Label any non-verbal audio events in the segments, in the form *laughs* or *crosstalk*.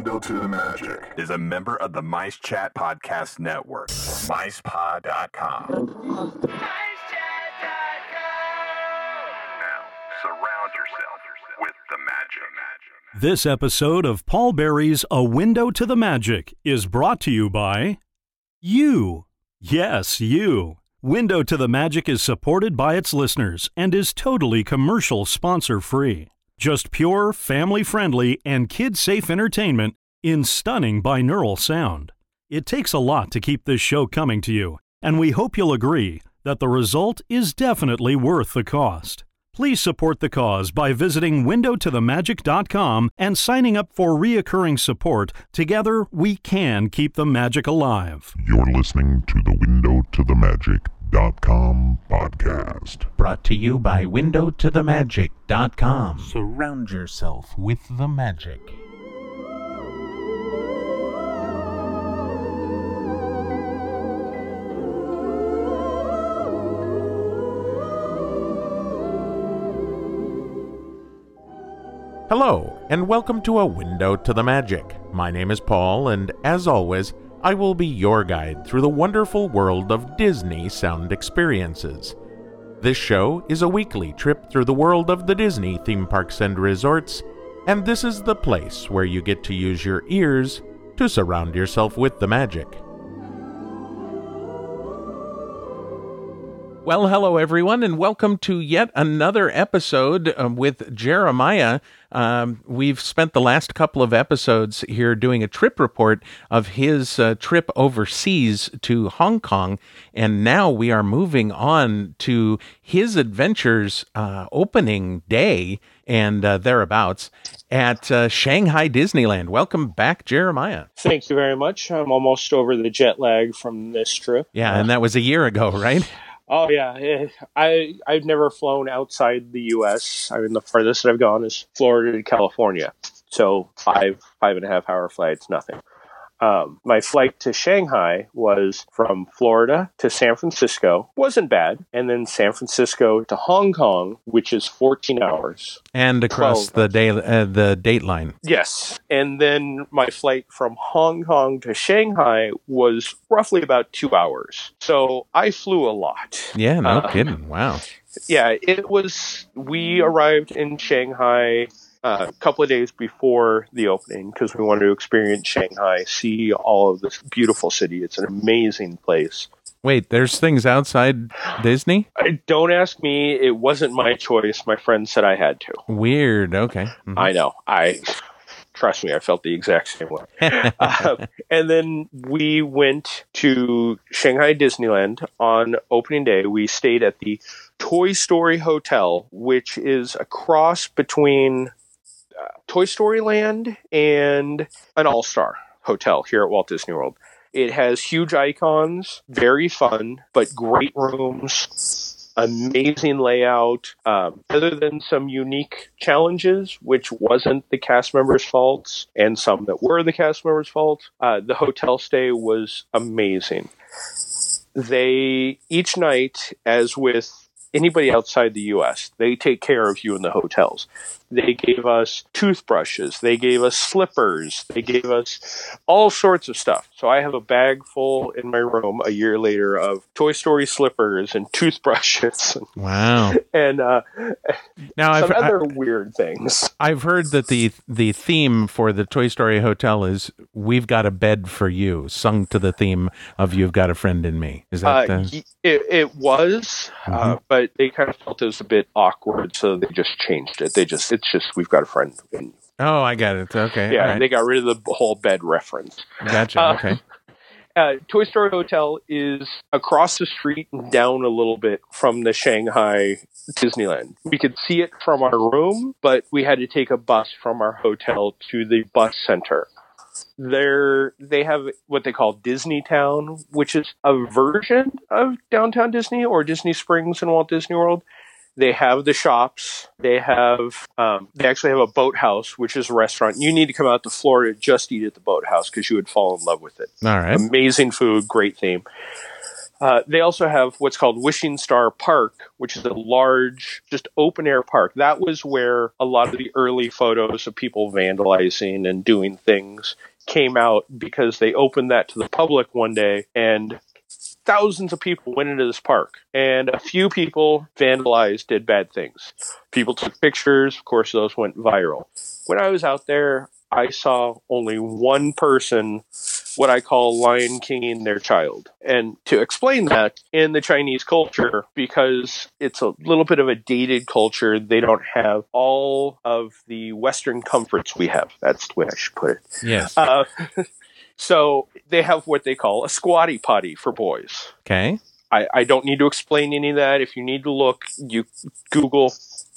window to the magic is a member of the MiceChat Podcast Network. MicePod.com. Now, surround yourself with the magic. This episode of Paul Barrett's A Window to the Magic is brought to you by you. Yes, you. Window to the Magic is supported by its listeners and is totally commercial sponsor free. Just pure, family friendly, and kid safe entertainment in stunning binaural sound. It takes a lot to keep this show coming to you, and we hope you'll agree that the result is definitely worth the cost. Please support the cause by visiting windowtothemagic.com and signing up for reoccurring support. Together, we can keep the magic alive. You're listening to the Window to the Magic.com podcast. Brought to you by WindowToTheMagic.com. Surround yourself with the magic. Hello, and welcome to A Window to the Magic. My name is Paul, and as always, I will be your guide through the wonderful world of Disney sound experiences. This show is a weekly trip through the world of the Disney theme parks and resorts, and this is the place where you get to use your ears to surround yourself with the magic. Well, hello everyone, and welcome to yet another episode uh, with Jeremiah. Um, we've spent the last couple of episodes here doing a trip report of his uh, trip overseas to Hong Kong, and now we are moving on to his adventures uh, opening day and uh, thereabouts at uh, Shanghai Disneyland. Welcome back, Jeremiah. Thank you very much. I'm almost over the jet lag from this trip. Yeah, and that was a year ago, right? *laughs* Oh yeah, I I've never flown outside the U.S. I mean, the farthest I've gone is Florida to California, so five five and a half hour flights, nothing. Um, my flight to Shanghai was from Florida to San Francisco. wasn't bad, and then San Francisco to Hong Kong, which is 14 hours. And across the day uh, the date line. Yes, and then my flight from Hong Kong to Shanghai was roughly about two hours. So I flew a lot. Yeah, no Uh, kidding. Wow. *laughs* yeah, it was. We arrived in Shanghai uh, a couple of days before the opening because we wanted to experience Shanghai, see all of this beautiful city. It's an amazing place. Wait, there's things outside Disney? I, don't ask me; it wasn't my choice. My friend said I had to. Weird. Okay. Mhm. I know. I trust me. I felt the exact same way. *laughs* uh, and then we went to Shanghai Disneyland on opening day. We stayed at the Toy Story Hotel, which is a cross between Toy Story Land and an All Star hotel here at Walt Disney World. It has huge icons, very fun, but great rooms, amazing layout. Um, other than some unique challenges, which wasn't the cast members' faults, and some that were the cast members' faults, uh, the hotel stay was amazing. They each night, as with anybody outside the U.S., they take care of you in the hotels. They gave us toothbrushes. They gave us slippers. They gave us all sorts of stuff. So I have a bag full in my room a year later of Toy Story slippers and toothbrushes *laughs* Wow. and uh, Now I've some I, other weird things. I've heard that the the theme for the Toy Story Hotel is "We've got a bed for you," sung to the theme of "You've got a friend in me." Is that? Uh, uh, y- it, it was, uh, but they kind of felt it was a bit awkward, so they just changed it. They just, it's just, we've got a friend. in- oh, I got it. Okay. Yeah, right. they got rid of the whole bed reference. gotcha. uh, okay. *laughs* uh, Toy Story Hotel is across the street and down a little bit from the Shanghai Disneyland. We could see it from our room, but we had to take a bus from our hotel to the bus center. There, they have what they call Disney Town, which is a version of downtown Disney or Disney Springs in Walt Disney World. They have the shops. They have. Um, they actually have a boathouse, which is a restaurant. You need to come out to Florida just to eat at the boathouse because you would fall in love with it All right. amazing food, great theme. Uh, they also have what's called Wishing Star Park, which is a large, just open air park. That was where a lot of the early photos of people vandalizing and doing things came out because they opened that to the public one day and thousands of people went into this park and a few people vandalized did bad things. People took pictures. Of course those went viral. When i was out there i saw only one person what i call lion kinging their child. And to explain that in the chinese culture because it's a little bit of a dated culture they don't have all of the western comforts we have. That's the way i should put it. Yes. uh, *laughs* so they have what they call a squatty potty for boys. okay. I, I don't need to explain any of that. If you need to look, you Google.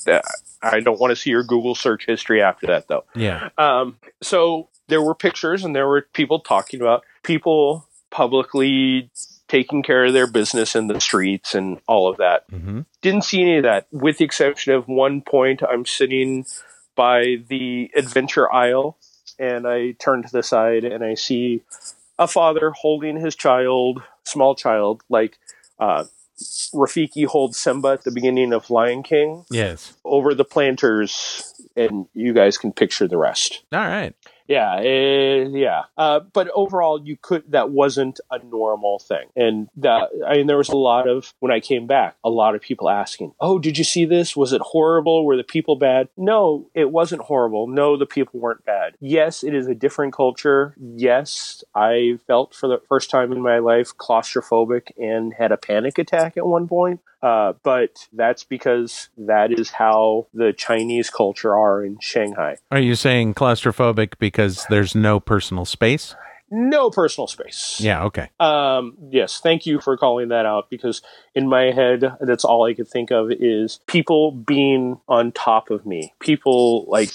That. I don't want to see your Google search history after that, though. Yeah. Um, so there were pictures, and there were people talking about people publicly taking care of their business in the streets and all of that. hmm Didn't see any of that, with the exception of one point. I'm sitting by the Adventure Isle, and I turn to the side and I see a father holding his child, small child, like uh, Rafiki holds Simba at the beginning of Lion King, Yes. over the planters, and you guys can picture the rest. All right. Yeah, eh, yeah. Uh, but overall, you could. That wasn't a normal thing, and that I mean, there was a lot of when I came back, a lot of people asking, "Oh, did you see this? Was it horrible? Were the people bad?" No, it wasn't horrible. No, the people weren't bad. Yes, it is a different culture. Yes, I felt for the first time in my life claustrophobic and had a panic attack at one point. Uh, but that's because that is how the Chinese culture are in Shanghai. Are you saying claustrophobic because there's no personal space? No personal space. Yeah. Okay. Um, yes, thank you for calling that out because in my head, that's all I could think of is people being on top of me. People like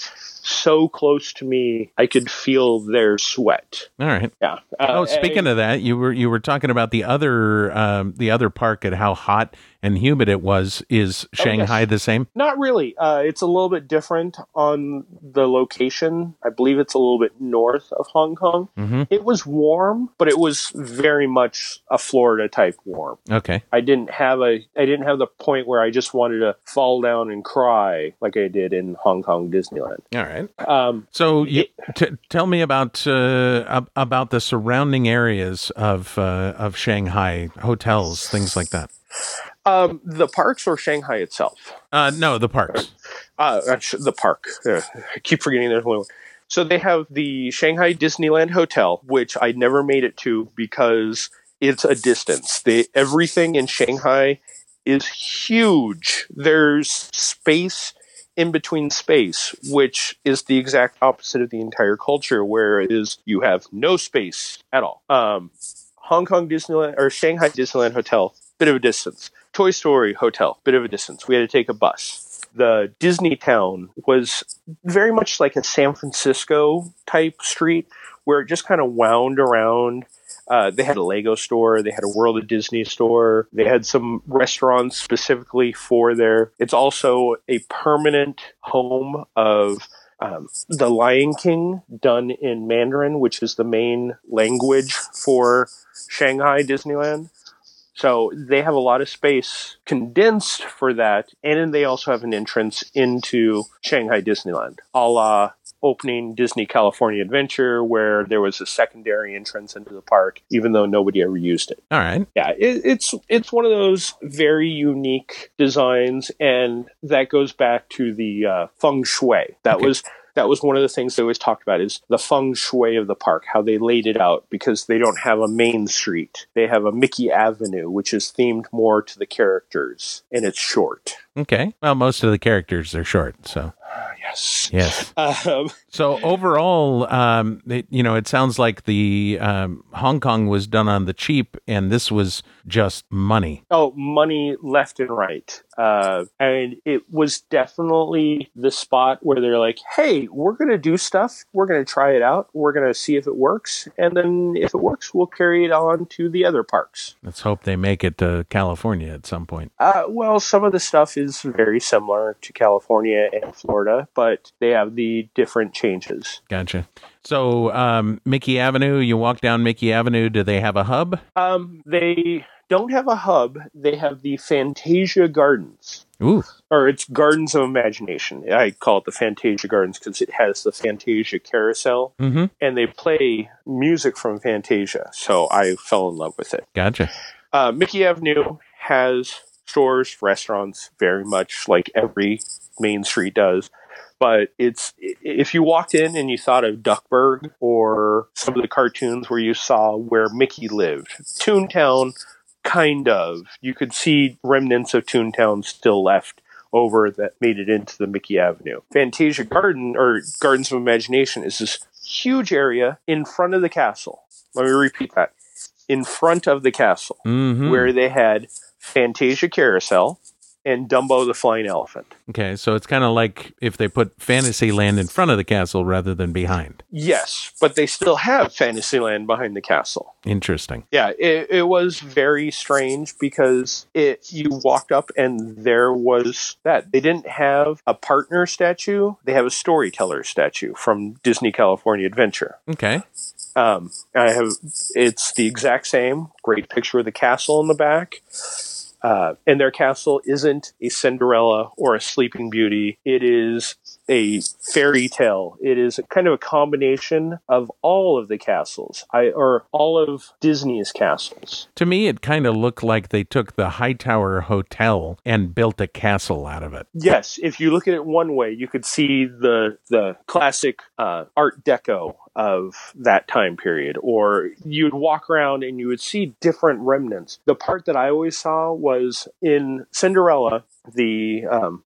so close to me, I could feel their sweat. All right. Yeah. Oh, speaking of that, you were you were talking about the other um, the other park and how hot and humid it was. Is Shanghai the same? Not really. Uh, it's a little bit different on the location. I believe it's a little bit north of Hong Kong. Mm-hmm. It was warm, but it was very much a Florida type warm. Okay. I didn't have a I didn't have the point where I just wanted to fall down and cry like I did in Hong Kong Disneyland. All right. Um, So, you, t- tell me about uh, about the surrounding areas of uh, of Shanghai, hotels, things like that. Um, the parks or Shanghai itself? Uh, no, the parks. Uh, uh, the park. Uh, I keep forgetting there's only one. So they have the Shanghai Disneyland Hotel, which I never made it to because it's a distance. They, everything in Shanghai is huge. There's space in between space, which is the exact opposite of the entire culture, where it is you have no space at all. Um, Hong Kong Disneyland or Shanghai Disneyland Hotel, bit of a distance. Toy Story Hotel, bit of a distance. We had to take a bus. The Disney Town was very much like a San Francisco type street where it just kind of wound around. Uh, they had a Lego store, they had a World of Disney store, they had some restaurants specifically for their. It's also a permanent home of um, the Lion King done in Mandarin, which is the main language for Shanghai Disneyland. So they have a lot of space condensed for that, and then they also have an entrance into Shanghai Disneyland, a la opening Disney California Adventure, where there was a secondary entrance into the park, even though nobody ever used it. All right. Yeah, it, it's it's one of those very unique designs, and that goes back to the uh, feng shui. That Okay. was that was one of the things they always talked about is the feng shui of the park, how they laid it out, because they don't have a main street. They have a Mickey Avenue, which is themed more to the characters, and it's short. Okay. Well, most of the characters are short, so Yes. yes. Um, So overall, um, it, you know, it sounds like the um, Hong Kong was done on the cheap, and this was just money. Oh, money left and right. Uh, and it was definitely the spot where they're like, hey, we're going to do stuff. We're going to try it out. We're going to see if it works. And then if it works, we'll carry it on to the other parks. Let's hope they make it to California at some point. Uh, well, some of the stuff is very similar to California and Florida, but they have the different changes. Gotcha. So um, Mickey Avenue, you walk down Mickey Avenue. Do they have a hub? Um, they don't have a hub. They have the Fantasia Gardens. Ooh. Or it's Gardens of Imagination. I call it the Fantasia Gardens because it has the Fantasia carousel Mm-hmm. and they play music from Fantasia. So I fell in love with it. Gotcha. Uh, Mickey Avenue has stores, restaurants, very much like every main street does. But it's if you walked in and you thought of Duckburg or some of the cartoons where you saw where Mickey lived, Toontown, kind of. You could see remnants of Toontown still left over that made it into the Mickey Avenue. Fantasia Garden or Gardens of Imagination is this huge area in front of the castle. Let me repeat that. In front of the castle, Mm-hmm. where they had Fantasia Carousel and Dumbo the Flying Elephant. Okay, so it's kind of like if they put Fantasyland in front of the castle rather than behind. Yes, but they still have Fantasyland behind the castle. Interesting. Yeah, it, it was very strange because it you walked up and there was that they didn't have a partner statue; they have a storyteller statue from Disney California Adventure. Okay. Um, I have it's the exact same. Great picture of the castle in the back. Uh, and their castle isn't a Cinderella or a Sleeping Beauty. It is a fairy tale. It is kind of a combination of all of the castles, I or all of Disney's castles. To me, it kind of looked like they took the Hightower Hotel and built a castle out of it. Yes, if you look at it one way, you could see the the classic uh, Art Deco of that time period, or you'd walk around and you would see different remnants. The part that I always saw was in Cinderella, the um,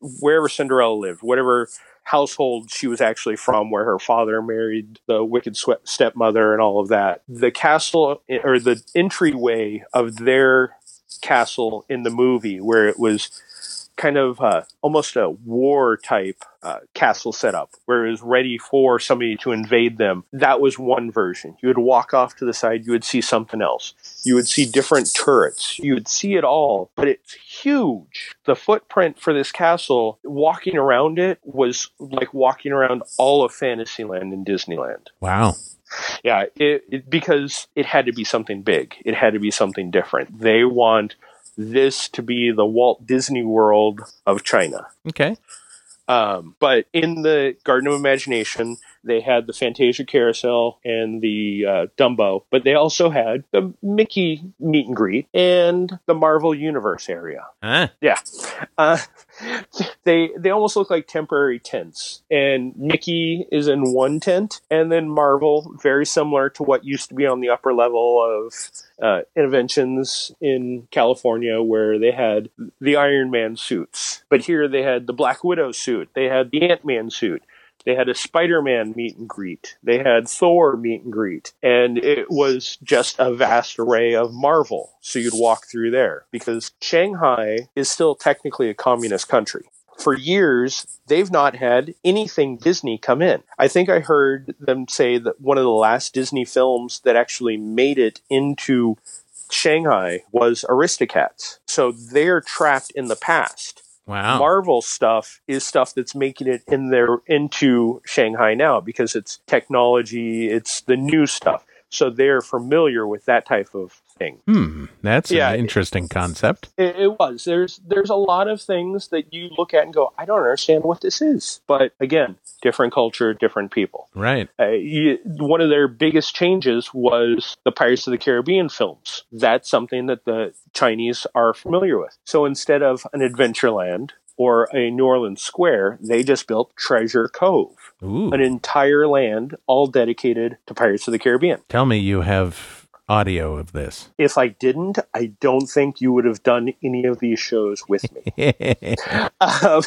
wherever Cinderella lived, whatever household she was actually from, where her father married the wicked stepmother and all of that. The castle or the entryway of their castle in the movie, where it was kind of uh, almost a war type uh, castle setup where it was ready for somebody to invade them. That was one version. You would walk off to the side, you would see something else. You would see different turrets. You would see it all, but it's huge. The footprint for this castle, walking around it was like walking around all of Fantasyland and Disneyland. Wow. Yeah, it, it, because it had to be something big. It had to be something different. They want this to be the Walt Disney World of China. Okay. Um, but in the Garden of Imagination, they had the Fantasia Carousel and the uh, Dumbo, but they also had the Mickey meet and greet and the Marvel Universe area. Huh? Yeah, uh, *laughs* they they almost look like temporary tents, and Mickey is in one tent, and then Marvel, very similar to what used to be on the upper level of uh, Innoventions in California, where they had the Iron Man suits, but here they had the Black Widow suit, they had the Ant Man suit. They had a Spider Man meet and greet. They had Thor meet and greet. And it was just a vast array of Marvel. So you'd walk through there because Shanghai is still technically a communist country. For years, they've not had anything Disney come in. I think I heard them say that one of the last Disney films that actually made it into Shanghai was Aristocats. So they're trapped in the past. Wow. Marvel stuff is stuff that's making it in there into Shanghai now because it's technology, it's the new stuff. So they're familiar with that type of thing. hmm. That's Yeah, an it- interesting concept. It, it was. There's there's a lot of things that you look at and go, I don't understand what this is. But again, different culture, different people. Right. Uh, you, one of their biggest changes was the Pirates of the Caribbean films. That's something that the Chinese are familiar with. So instead of an Adventureland or a New Orleans Square, they just built Treasure Cove, Ooh. an entire land all dedicated to Pirates of the Caribbean. Tell me you have audio of this. *laughs* If I didn't, I don't think you would have done any of these shows with me. *laughs* um,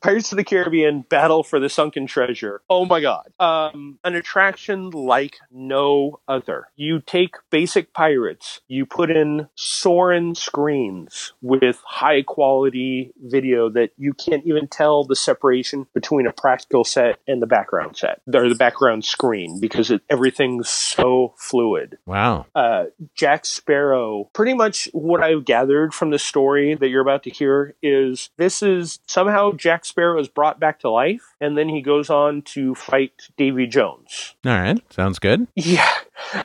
Pirates of the Caribbean Battle for the Sunken Treasure. Oh my god. Um, an attraction like no other. You take basic pirates, you put in Soren screens with high quality video that you can't even tell the separation between a practical set and the background set or the background screen because it, everything's so fluid wow. Uh, Jack Sparrow. Pretty much what I've gathered from the story that you're about to hear is this is somehow Jack Sparrow is brought back to life, and then he goes on to fight Davy Jones. All right. Sounds good. Yeah.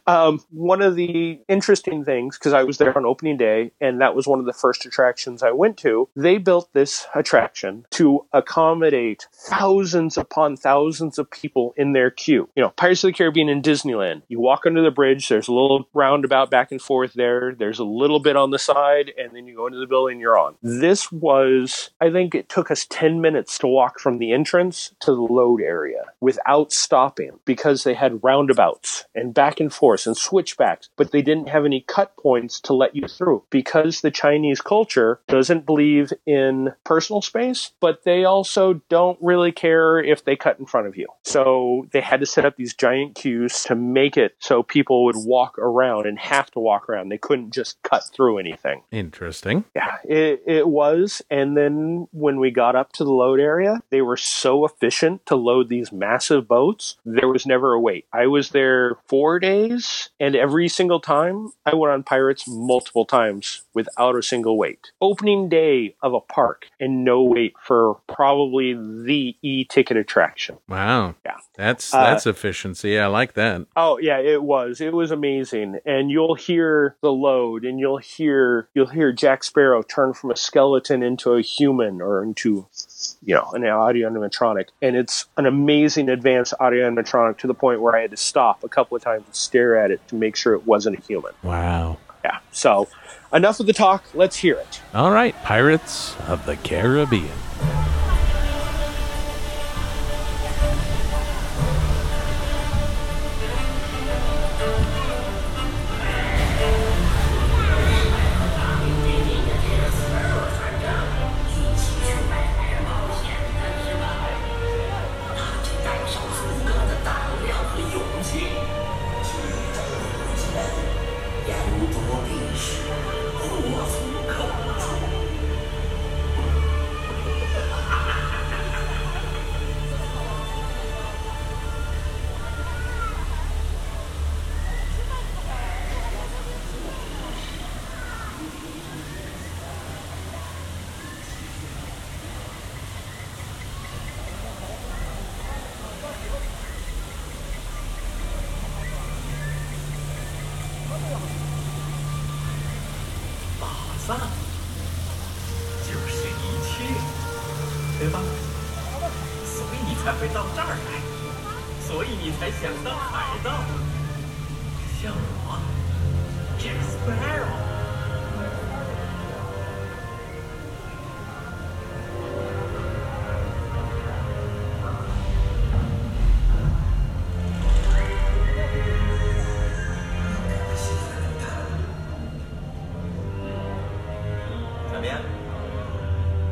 Um, one of the interesting things, because I was there on opening day, and that was one of the first attractions I went to, they built this attraction to accommodate thousands upon thousands of people in their queue. You know, Pirates of the Caribbean in Disneyland, you walk under the bridge, there's a little roundabout back and forth there, there's a little bit on the side, and then you go into the building, you're on. This was, I think it took us 10 minutes to walk from the entrance to the load area without stopping because they had roundabouts and back and forth and switchbacks, but they didn't have any cut points to let you through because the Chinese culture doesn't believe in personal space, but they also don't really care if they cut in front of you. So they had to set up these giant queues to make it so people would walk around and have to walk around. They couldn't just cut through anything. Interesting. Yeah, it, it was. And then when we got up to the load area, they were so efficient to load these massive boats. There was never a wait. I was there four days, and every single time I went on Pirates multiple times without a single wait. Opening day of a park and no wait for probably the e ticket attraction. Wow. Yeah. That's Uh, that's efficiency. I like that. Oh yeah, it was. It was amazing. And you'll hear the load and you'll hear you'll hear Jack Sparrow turn from a skeleton into a human or into you know, an audio animatronic. And it's an amazing advanced audio animatronic to the point where I had to stop a couple of times and stare at it to make sure it wasn't a human. Wow. Yeah. So enough of the talk, let's hear it. All right, Pirates of the Caribbean.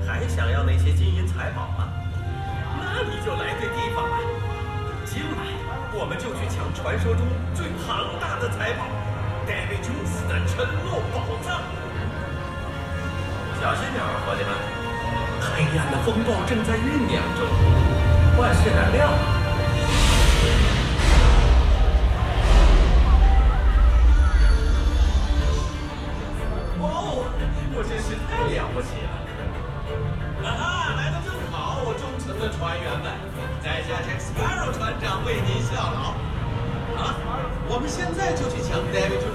还想要那些金银财宝吗？那你就来对地方了。今晚我们就去抢传说中最庞大的财宝戴维·琼斯的沉落宝藏。小心点儿，伙计们！黑暗的风暴正在酝酿中，万事难料。哦，我真是太了不起！现在就去抢 david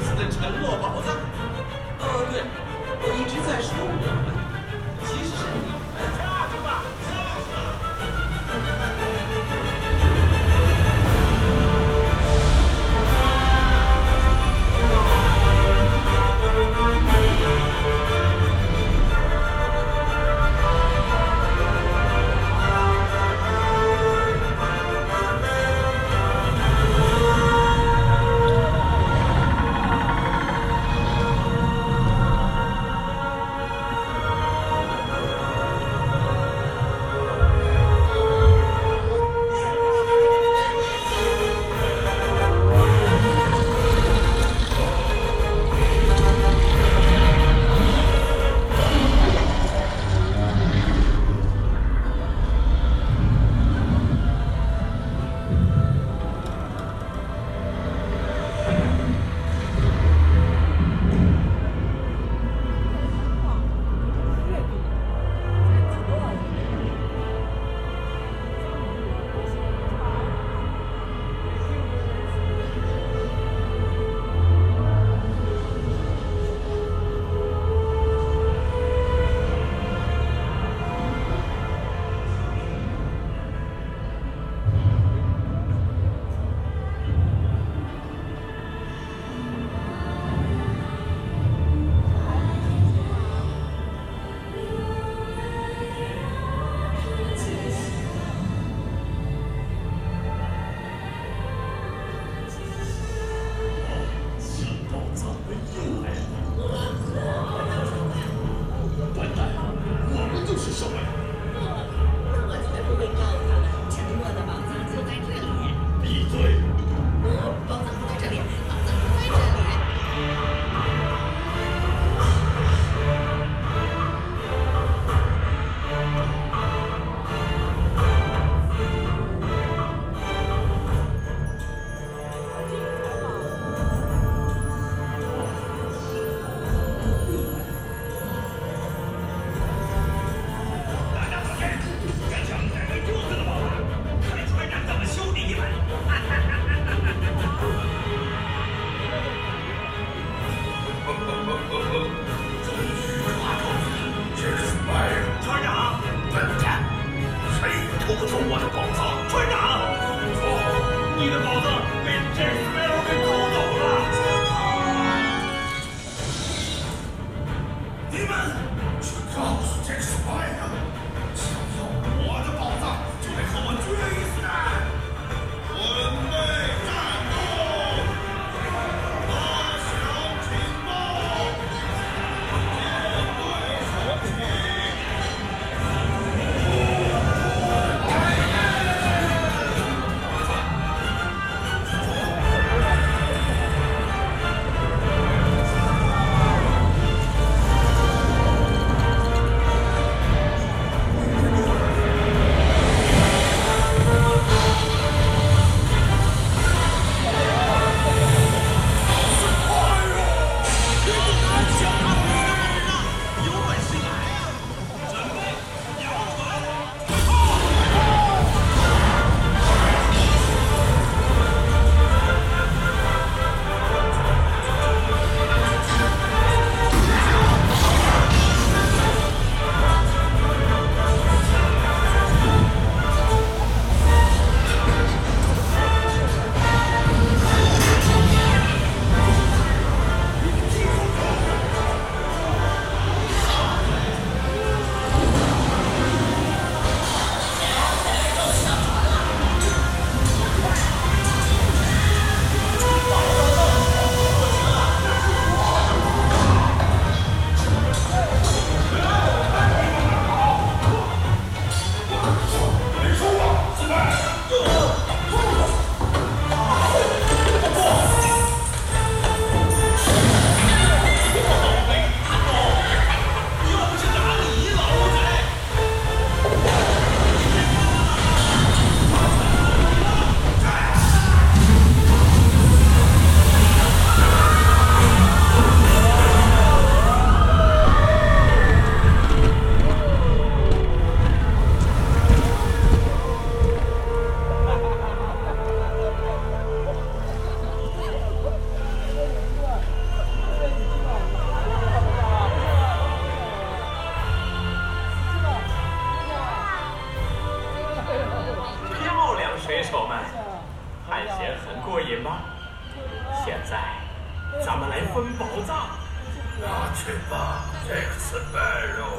拿去吧这次，Baro，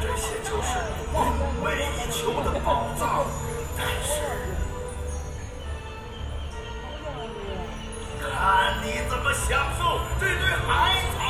这些就是你梦寐以求的宝藏。但是，看你怎么享受这堆海草！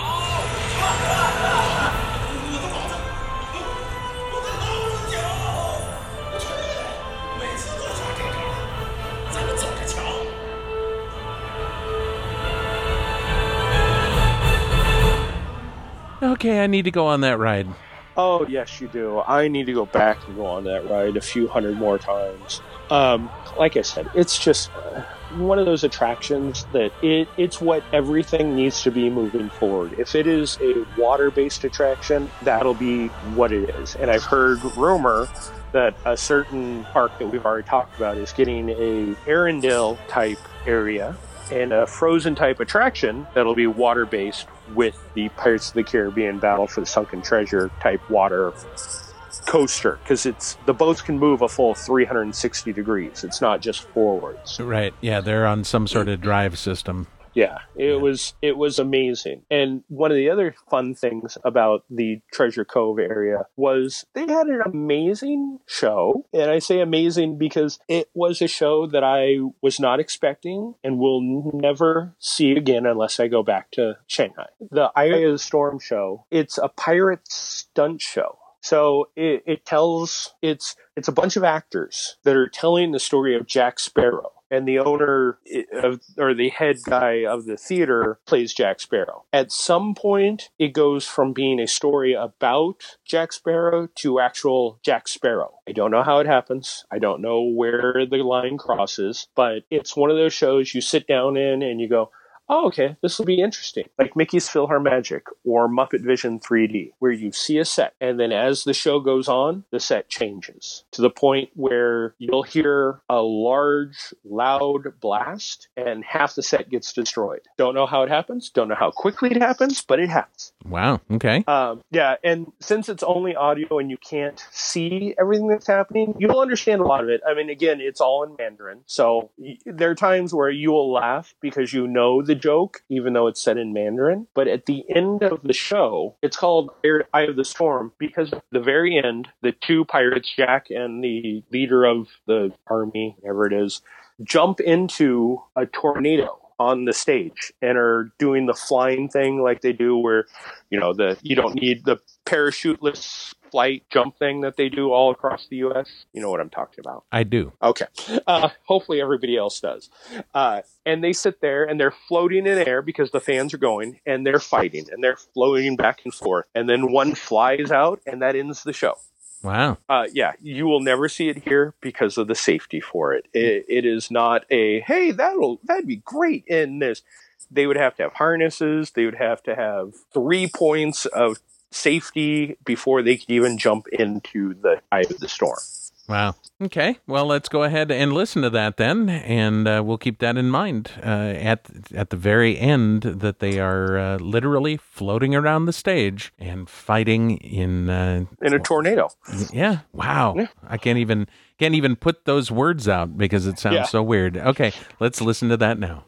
Okay, I need to go on that ride. Oh yes, you do. I need to go back and go on that ride a few hundred more times. Um, like I said, it's just uh, one of those attractions that it it's what everything needs to be moving forward. If it is a water-based attraction, that'll be what it is. And I've heard rumor that a certain park that we've already talked about is getting a Arendelle type area and a frozen type attraction that'll be water based with the Pirates of the Caribbean Battle for the Sunken Treasure type water coaster because it's the boats can move a full 360 degrees. It's not just forwards. Right. Yeah, they're on some sort of drive system. Yeah, it was it was amazing. And one of the other fun things about the Treasure Cove area was they had an amazing show. And I say amazing because it was a show that I was not expecting and will never see again unless I go back to Shanghai. The Eye of the Storm show, it's a pirate stunt show. So it, it tells it's it's a bunch of actors that are telling the story of Jack Sparrow and the owner eh, of, or the head guy of the theater plays Jack Sparrow. At some point, it goes from being a story about Jack Sparrow to actual Jack Sparrow. I don't know how it happens. I don't know where the line crosses, but it's one of those shows you sit down in and you go, oh, okay, this will be interesting. Like Mickey's PhilharMagic or Muppet Vision 3D, where you see a set, and then as the show goes on, the set changes to the point where you'll hear a large, loud blast, and half the set gets destroyed. Don't know how it happens, don't know how quickly it happens, but it happens. Wow. Okay. Um, yeah, and since it's only audio and you can't see everything that's happening, you'll understand a lot of it. I mean, again, it's all in Mandarin, so y- there are times where you will laugh because you know the joke, even though it's said in Mandarin. But at the end of the show, it's called Eye of the Storm because at the very end, the two pirates, Jack and the leader of the army, whatever it is, jump into a tornado on the stage and are doing the flying thing like they do where you know the you don't need the parachuteless flight jump thing that they do all across the US you know what I'm talking about I do. Okay. Uh, hopefully everybody else does. Uh, and they sit there and they're floating in air because the fans are going and they're fighting and they're floating back and forth. And then one flies out and that ends the show. Wow. Uh, yeah, you will never see it here because of the safety for it. it. It is not a, hey, that'll, that'd be great in this. They would have to have harnesses. They would have to have three points of safety before they could even jump into the eye of the storm. Wow. Okay. Well, let's go ahead and listen to that then, and uh, we'll keep that in mind uh, at at the very end that they are uh, literally floating around the stage and fighting in. Uh, In a tornado. yeah. Wow. Yeah. I can't even can't even put those words out because it sounds Yeah. so weird. Okay. Let's listen to that now.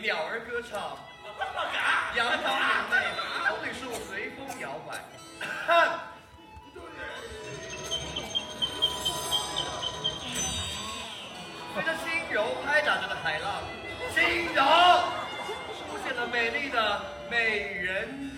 鸟儿歌唱，羊羔明媚，棕榈树随风摇摆。随着轻柔拍打着的海浪，轻柔出现了美丽的美人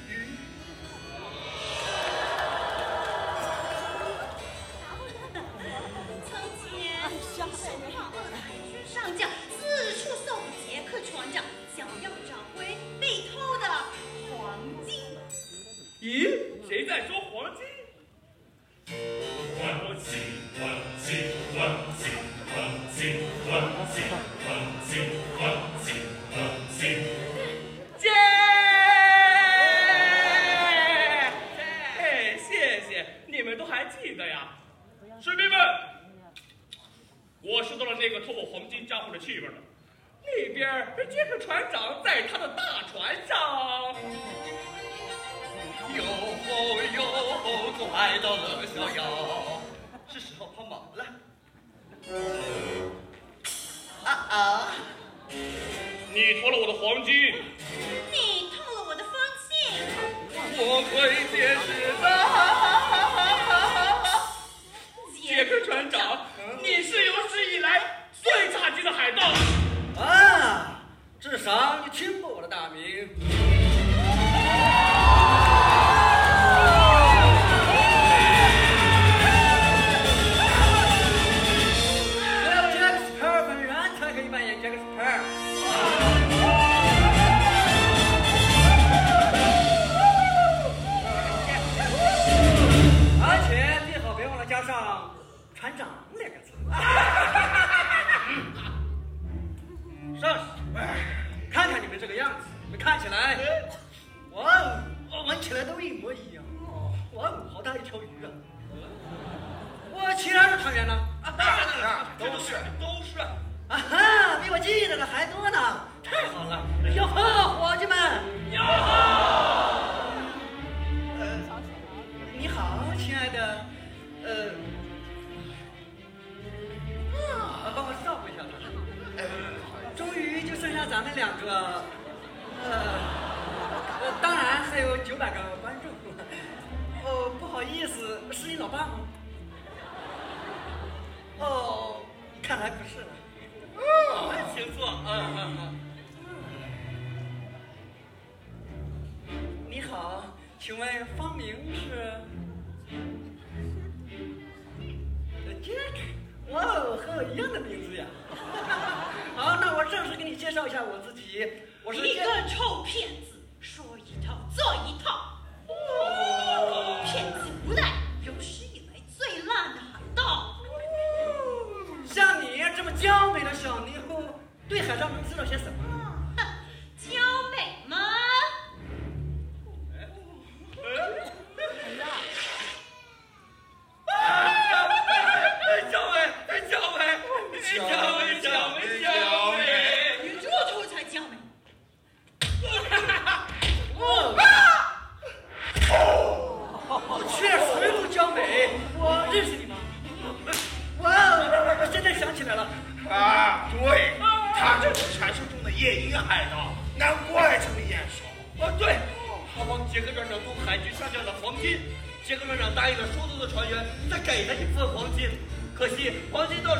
杰克船长在他的大船上。哟吼哟吼，做爱到乐逍遥，是时候帮忙了。啊啊！你偷了我的黄金，你偷了我的方信，我会解释的。杰克船长，你是有史以来最差劲的海盗。啊，至少你听过我的大名。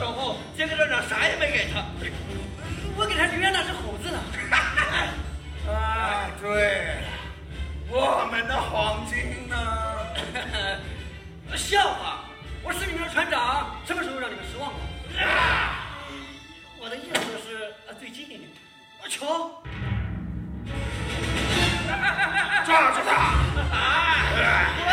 手后杰克船长啥也没给他。我给他留下那只猴子呢。*laughs* 啊对我们的黄金呢？*laughs* 笑话我是你们的船长什么时候让你们失望了？我的意思是啊最近穷抓住他！啊 *laughs*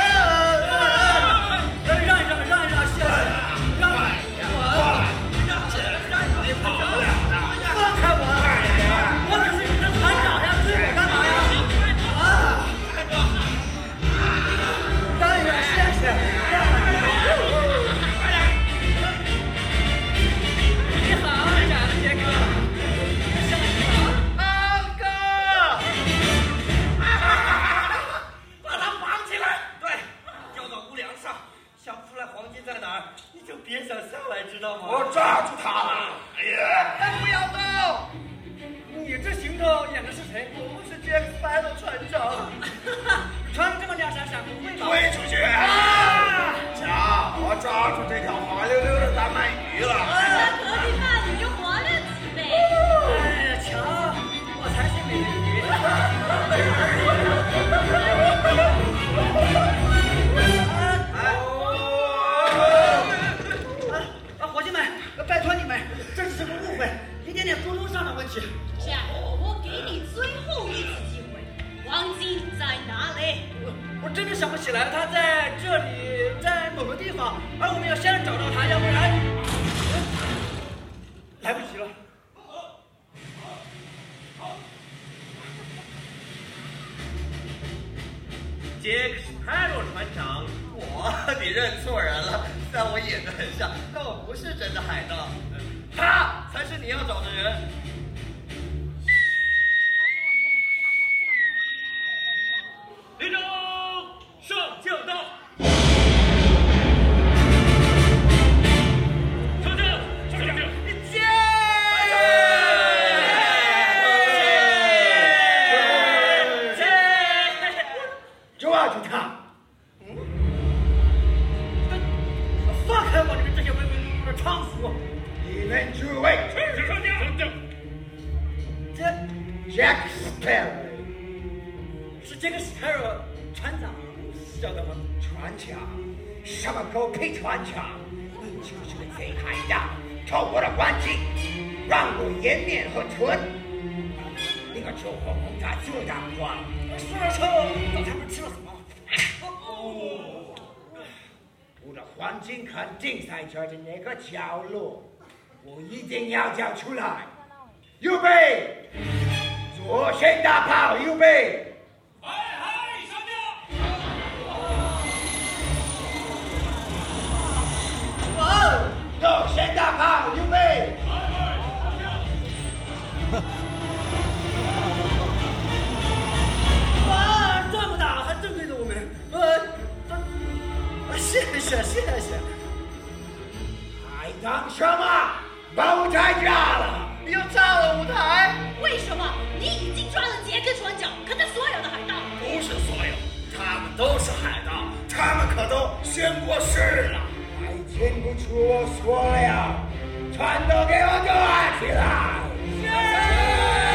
不是真的海盗。他才是你要找的人。竞赛圈的那个角落，我一定要叫出来。预备，左旋大炮，预备。谢谢，谢谢。让什么？把舞台炸了。又炸了舞台为什么？你已经抓了杰克船长可他所有的海盗。不是所有他们都是海盗他们可都宣过誓了。还听不出我说了呀全都给我站起来。是。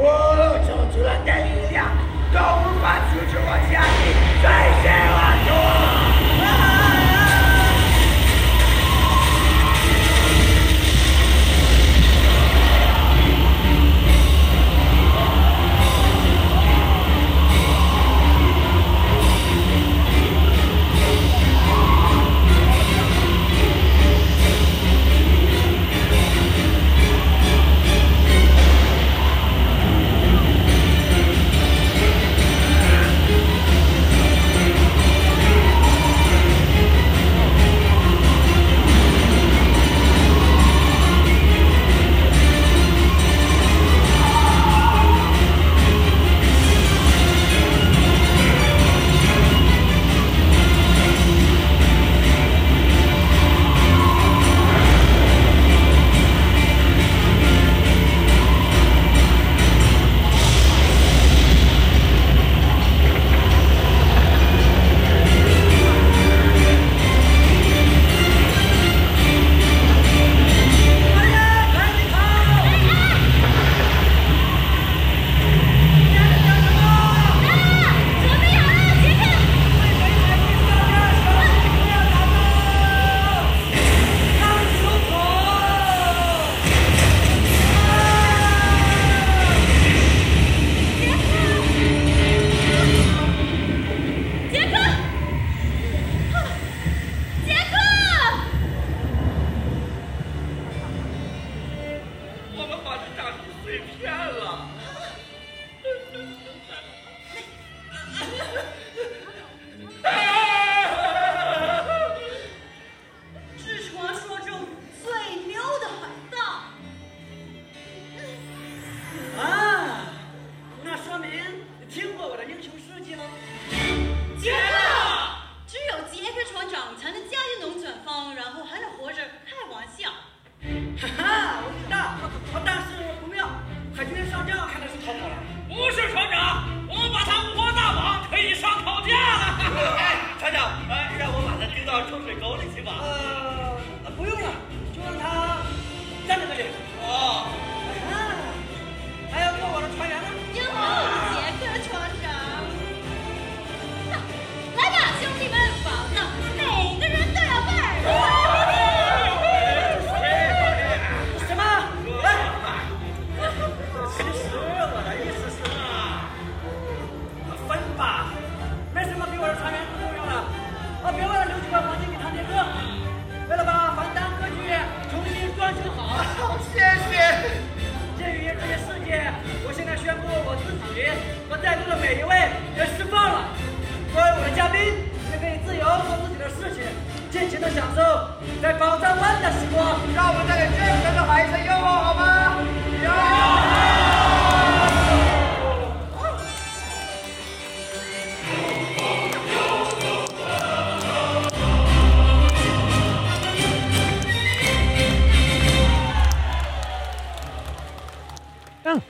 我用出了大力量，都无法阻止我前你，再见，我走。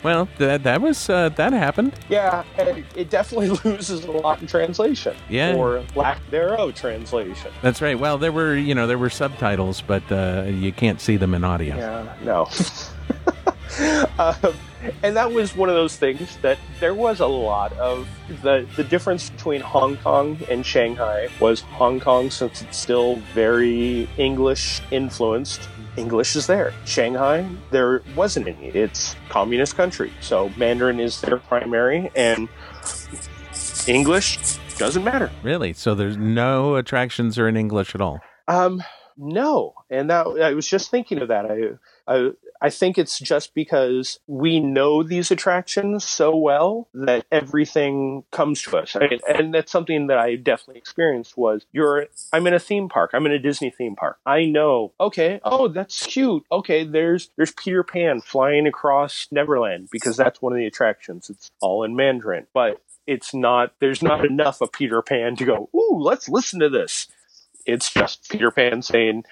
Well, that that was uh, that happened. Yeah, and it definitely *laughs* loses a lot in translation. Yeah. Or lack thereof translation. That's right. Well, there were you know there were subtitles, but uh, you can't see them in audio. Yeah, no. *laughs* um, and that was one of those things that there was a lot of the the difference between Hong Kong and Shanghai was Hong Kong since it's still very English influenced. English is there. Shanghai, there wasn't any. It's communist country, so Mandarin is their primary, and English doesn't matter. Really? So there's no attractions are in English at all. Um, no, and that I was just thinking of that. I, I, I think it's just because we know these attractions so well that everything comes to us, I, and that's something that I definitely experienced. Was you're, I'm in a theme park. I'm in a Disney theme park. I know. Okay. Oh, that's cute. Okay. There's there's Peter Pan flying across Neverland because that's one of the attractions. It's all in Mandarin, but it's not. There's not enough of Peter Pan to go. Ooh, let's listen to this it's just Peter Pan saying,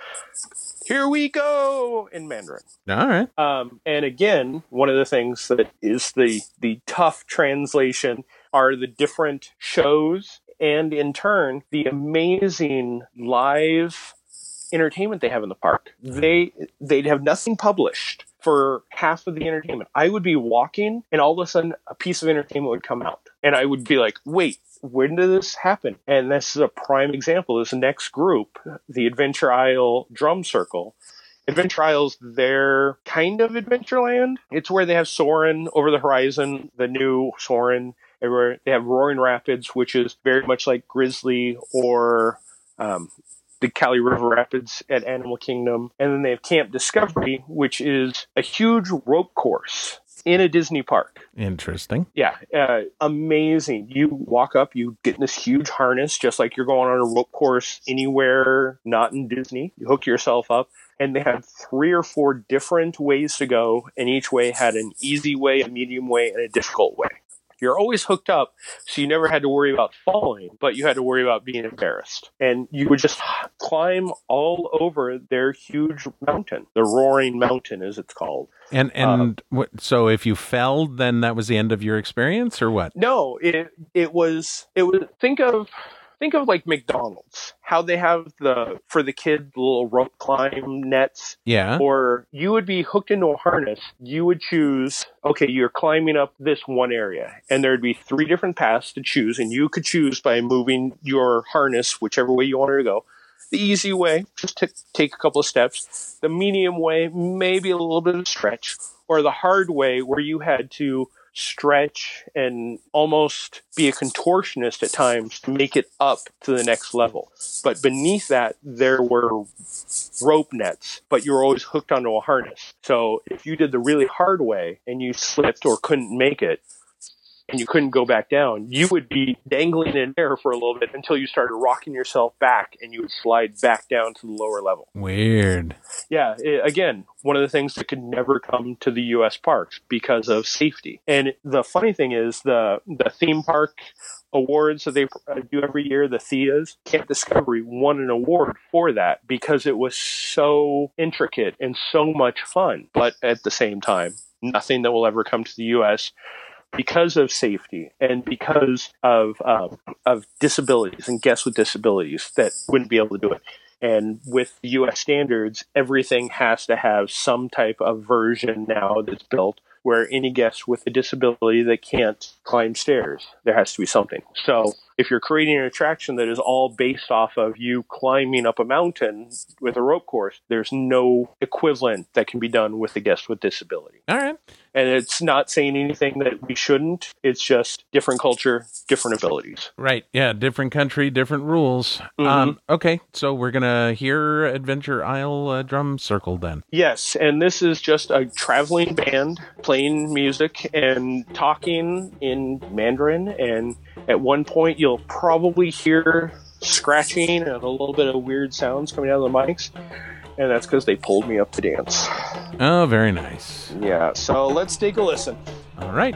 "Here we go" in Mandarin. All right. Um, and again, one of the things that is the the tough translation are the different shows, and in turn, the amazing live entertainment they have in the park. They they'd have nothing published for half of the entertainment. I would be walking, and all of a sudden, a piece of entertainment would come out, and I would be like, "Wait." When did this happen? And this is a prime example. This next group, the Adventure Isle Drum Circle, Adventure Isle's their kind of Adventureland. It's where they have Soarin' over the horizon, the new Soarin'. They have Roaring Rapids, which is very much like Grizzly or um, the Kali River Rapids at Animal Kingdom. And then they have Camp Discovery, which is a huge rope course in a Disney park. Interesting. Yeah, uh, amazing. You walk up, you get in this huge harness, just like you're going on a rope course anywhere not in Disney. You hook yourself up, and they had three or four different ways to go, and each way had an easy way, a medium way, and a difficult way. You're always hooked up, so you never had to worry about falling, but you had to worry about being embarrassed. And you would just climb all over their huge mountain, the Roaring Mountain, as it's called. And uh, and what, so if you fell, then that was the end of your experience, or what? No, it it was it was think of think of like McDonald's, how they have the for the kid little rope climb nets. Yeah. Or you would be hooked into a harness. You would choose, okay, you're climbing up this one area, and there'd be three different paths to choose, and you could choose by moving your harness whichever way you wanted to go. The easy way, just to take a couple of steps. The medium way, maybe a little bit of stretch. Or the hard way, where you had to stretch and almost be a contortionist at times to make it up to the next level. But beneath that, there were rope nets, but you were always hooked onto a harness. So if you did the really hard way and you slipped or couldn't make it, and you couldn't go back down, you would be dangling in air for a little bit until you started rocking yourself back and you would slide back down to the lower level. Weird. Yeah, i again, one of the things that could never come to the US parks because of safety. And the funny thing is the the theme park awards that they uh, do every year, the THEAs, Camp Discovery won an award for that because it was so intricate and so much fun. But at the same time, nothing that will ever come to the US because of safety and because of um, of disabilities and guests with disabilities that wouldn't be able to do it. And with U.S. standards, everything has to have some type of version now that's built where any guest with a disability that can't climb stairs, there has to be something. So if you're creating an attraction that is all based off of you climbing up a mountain with a rope course, there's no equivalent that can be done with a guest with disability. All right. And it's not saying anything that we shouldn't. It's just different culture, different abilities. Right. Yeah. Different country, different rules. Mhm. Um, okay. So we're going to hear Adventure Isle uh, Drum Circle then. Yes, and this is just a traveling band playing music and talking in Mandarin. And at one point, you'll probably hear scratching and a little bit of weird sounds coming out of the mics. And that's because they pulled me up to dance. Oh, very nice. Yeah, so let's take a listen. All right.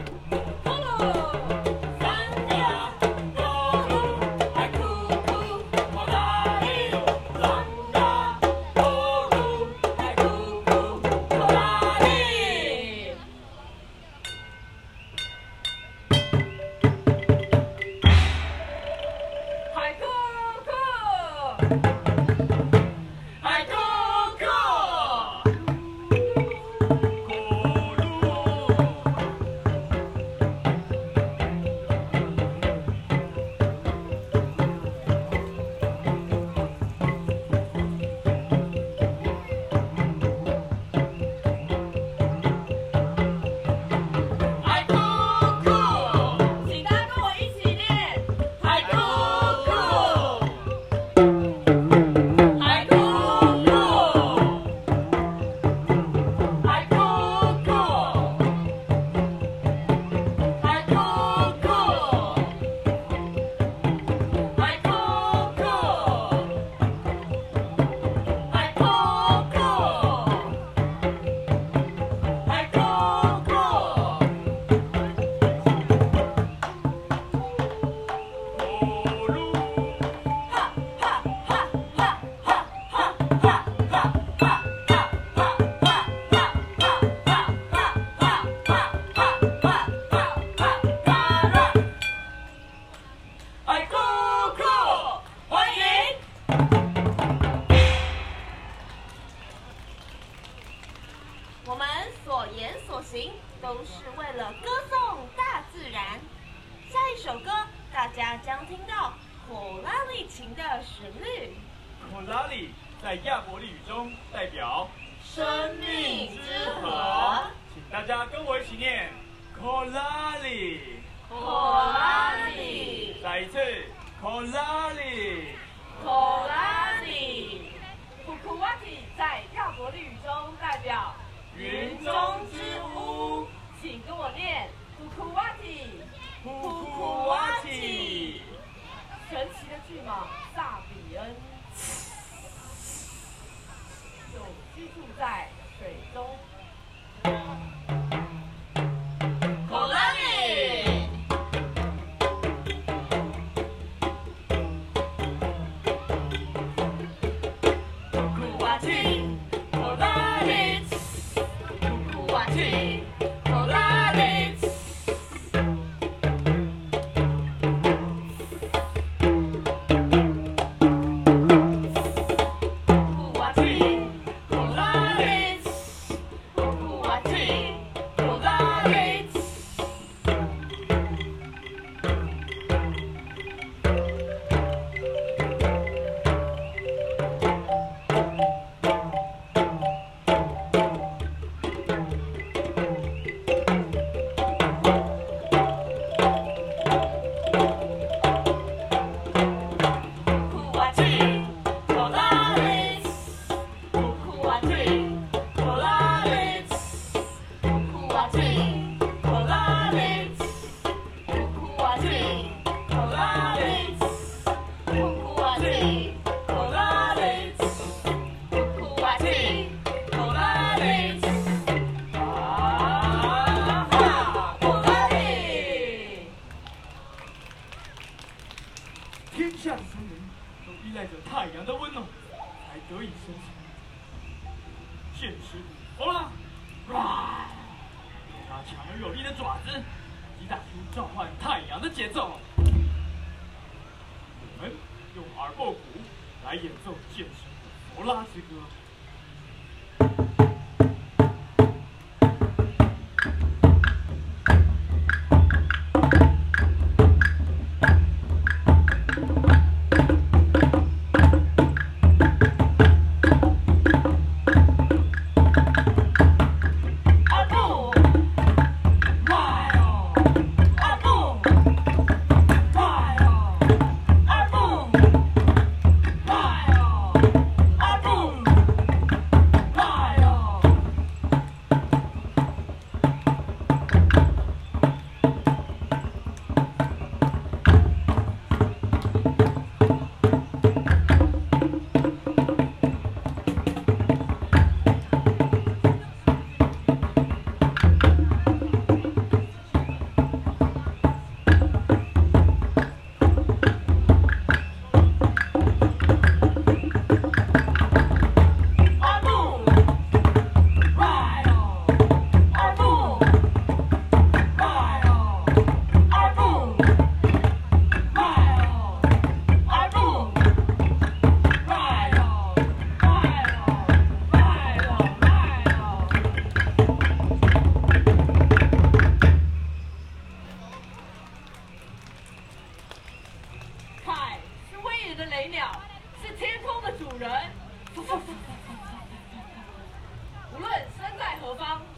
我们所言所行都是为了歌颂大自然。下一首歌，大家将听到火拉力琴的旋律。火拉里在亚伯利语中代表生命之河，请大家跟我一起念 a l i 火拉力，再一次 a l i 火拉力。库库瓦提在亚伯利语中代表云中之屋，请跟我念库库瓦提，库库瓦提。神奇的巨蟒萨比恩，就居住在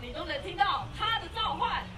你都能听到他的召唤。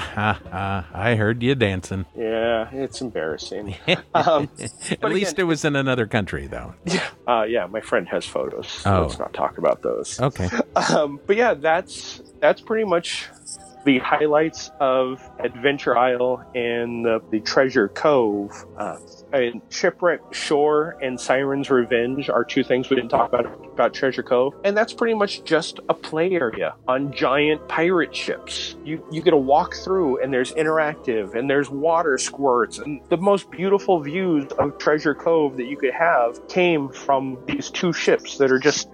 Ha, *laughs* ha. I heard you dancing. Yeah, it's embarrassing. *laughs* *laughs* um, At least again- it was in another country, though. uh, yeah, my friend has photos. So Oh. Let's not talk about those. Okay. Um, but yeah, that's that's pretty much the highlights of Adventure Isle and the, the Treasure Cove. Uh, Mean, Shipwreck Shore and Siren's Revenge are two things we didn't talk about about Treasure Cove, and that's pretty much just a play area on giant pirate ships. You you get to walk through, and there's interactive, and there's water squirts, and the most beautiful views of Treasure Cove that you could have came from these two ships that are just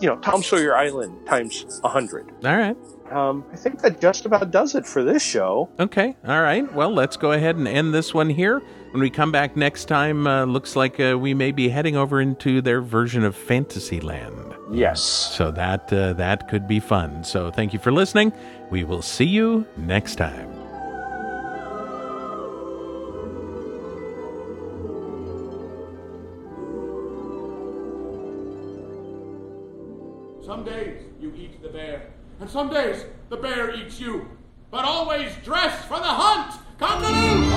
you know, Tom Sawyer Island times a hundred. All right. Um, I think that just about does it for this show. Okay. All right. Well, let's go ahead and end this one here. When we come back next time, uh, looks like uh, we may be heading over into their version of Fantasyland. Yes. So that uh, that could be fun. So thank you for listening. We will see you next time. Some days the bear eats you. But always dress for the hunt! Congaloo!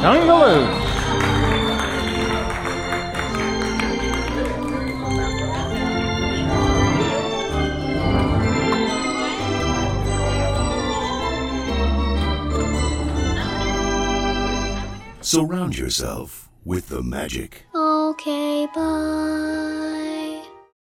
Congaloo! Surround yourself with the magic. Okay, bye.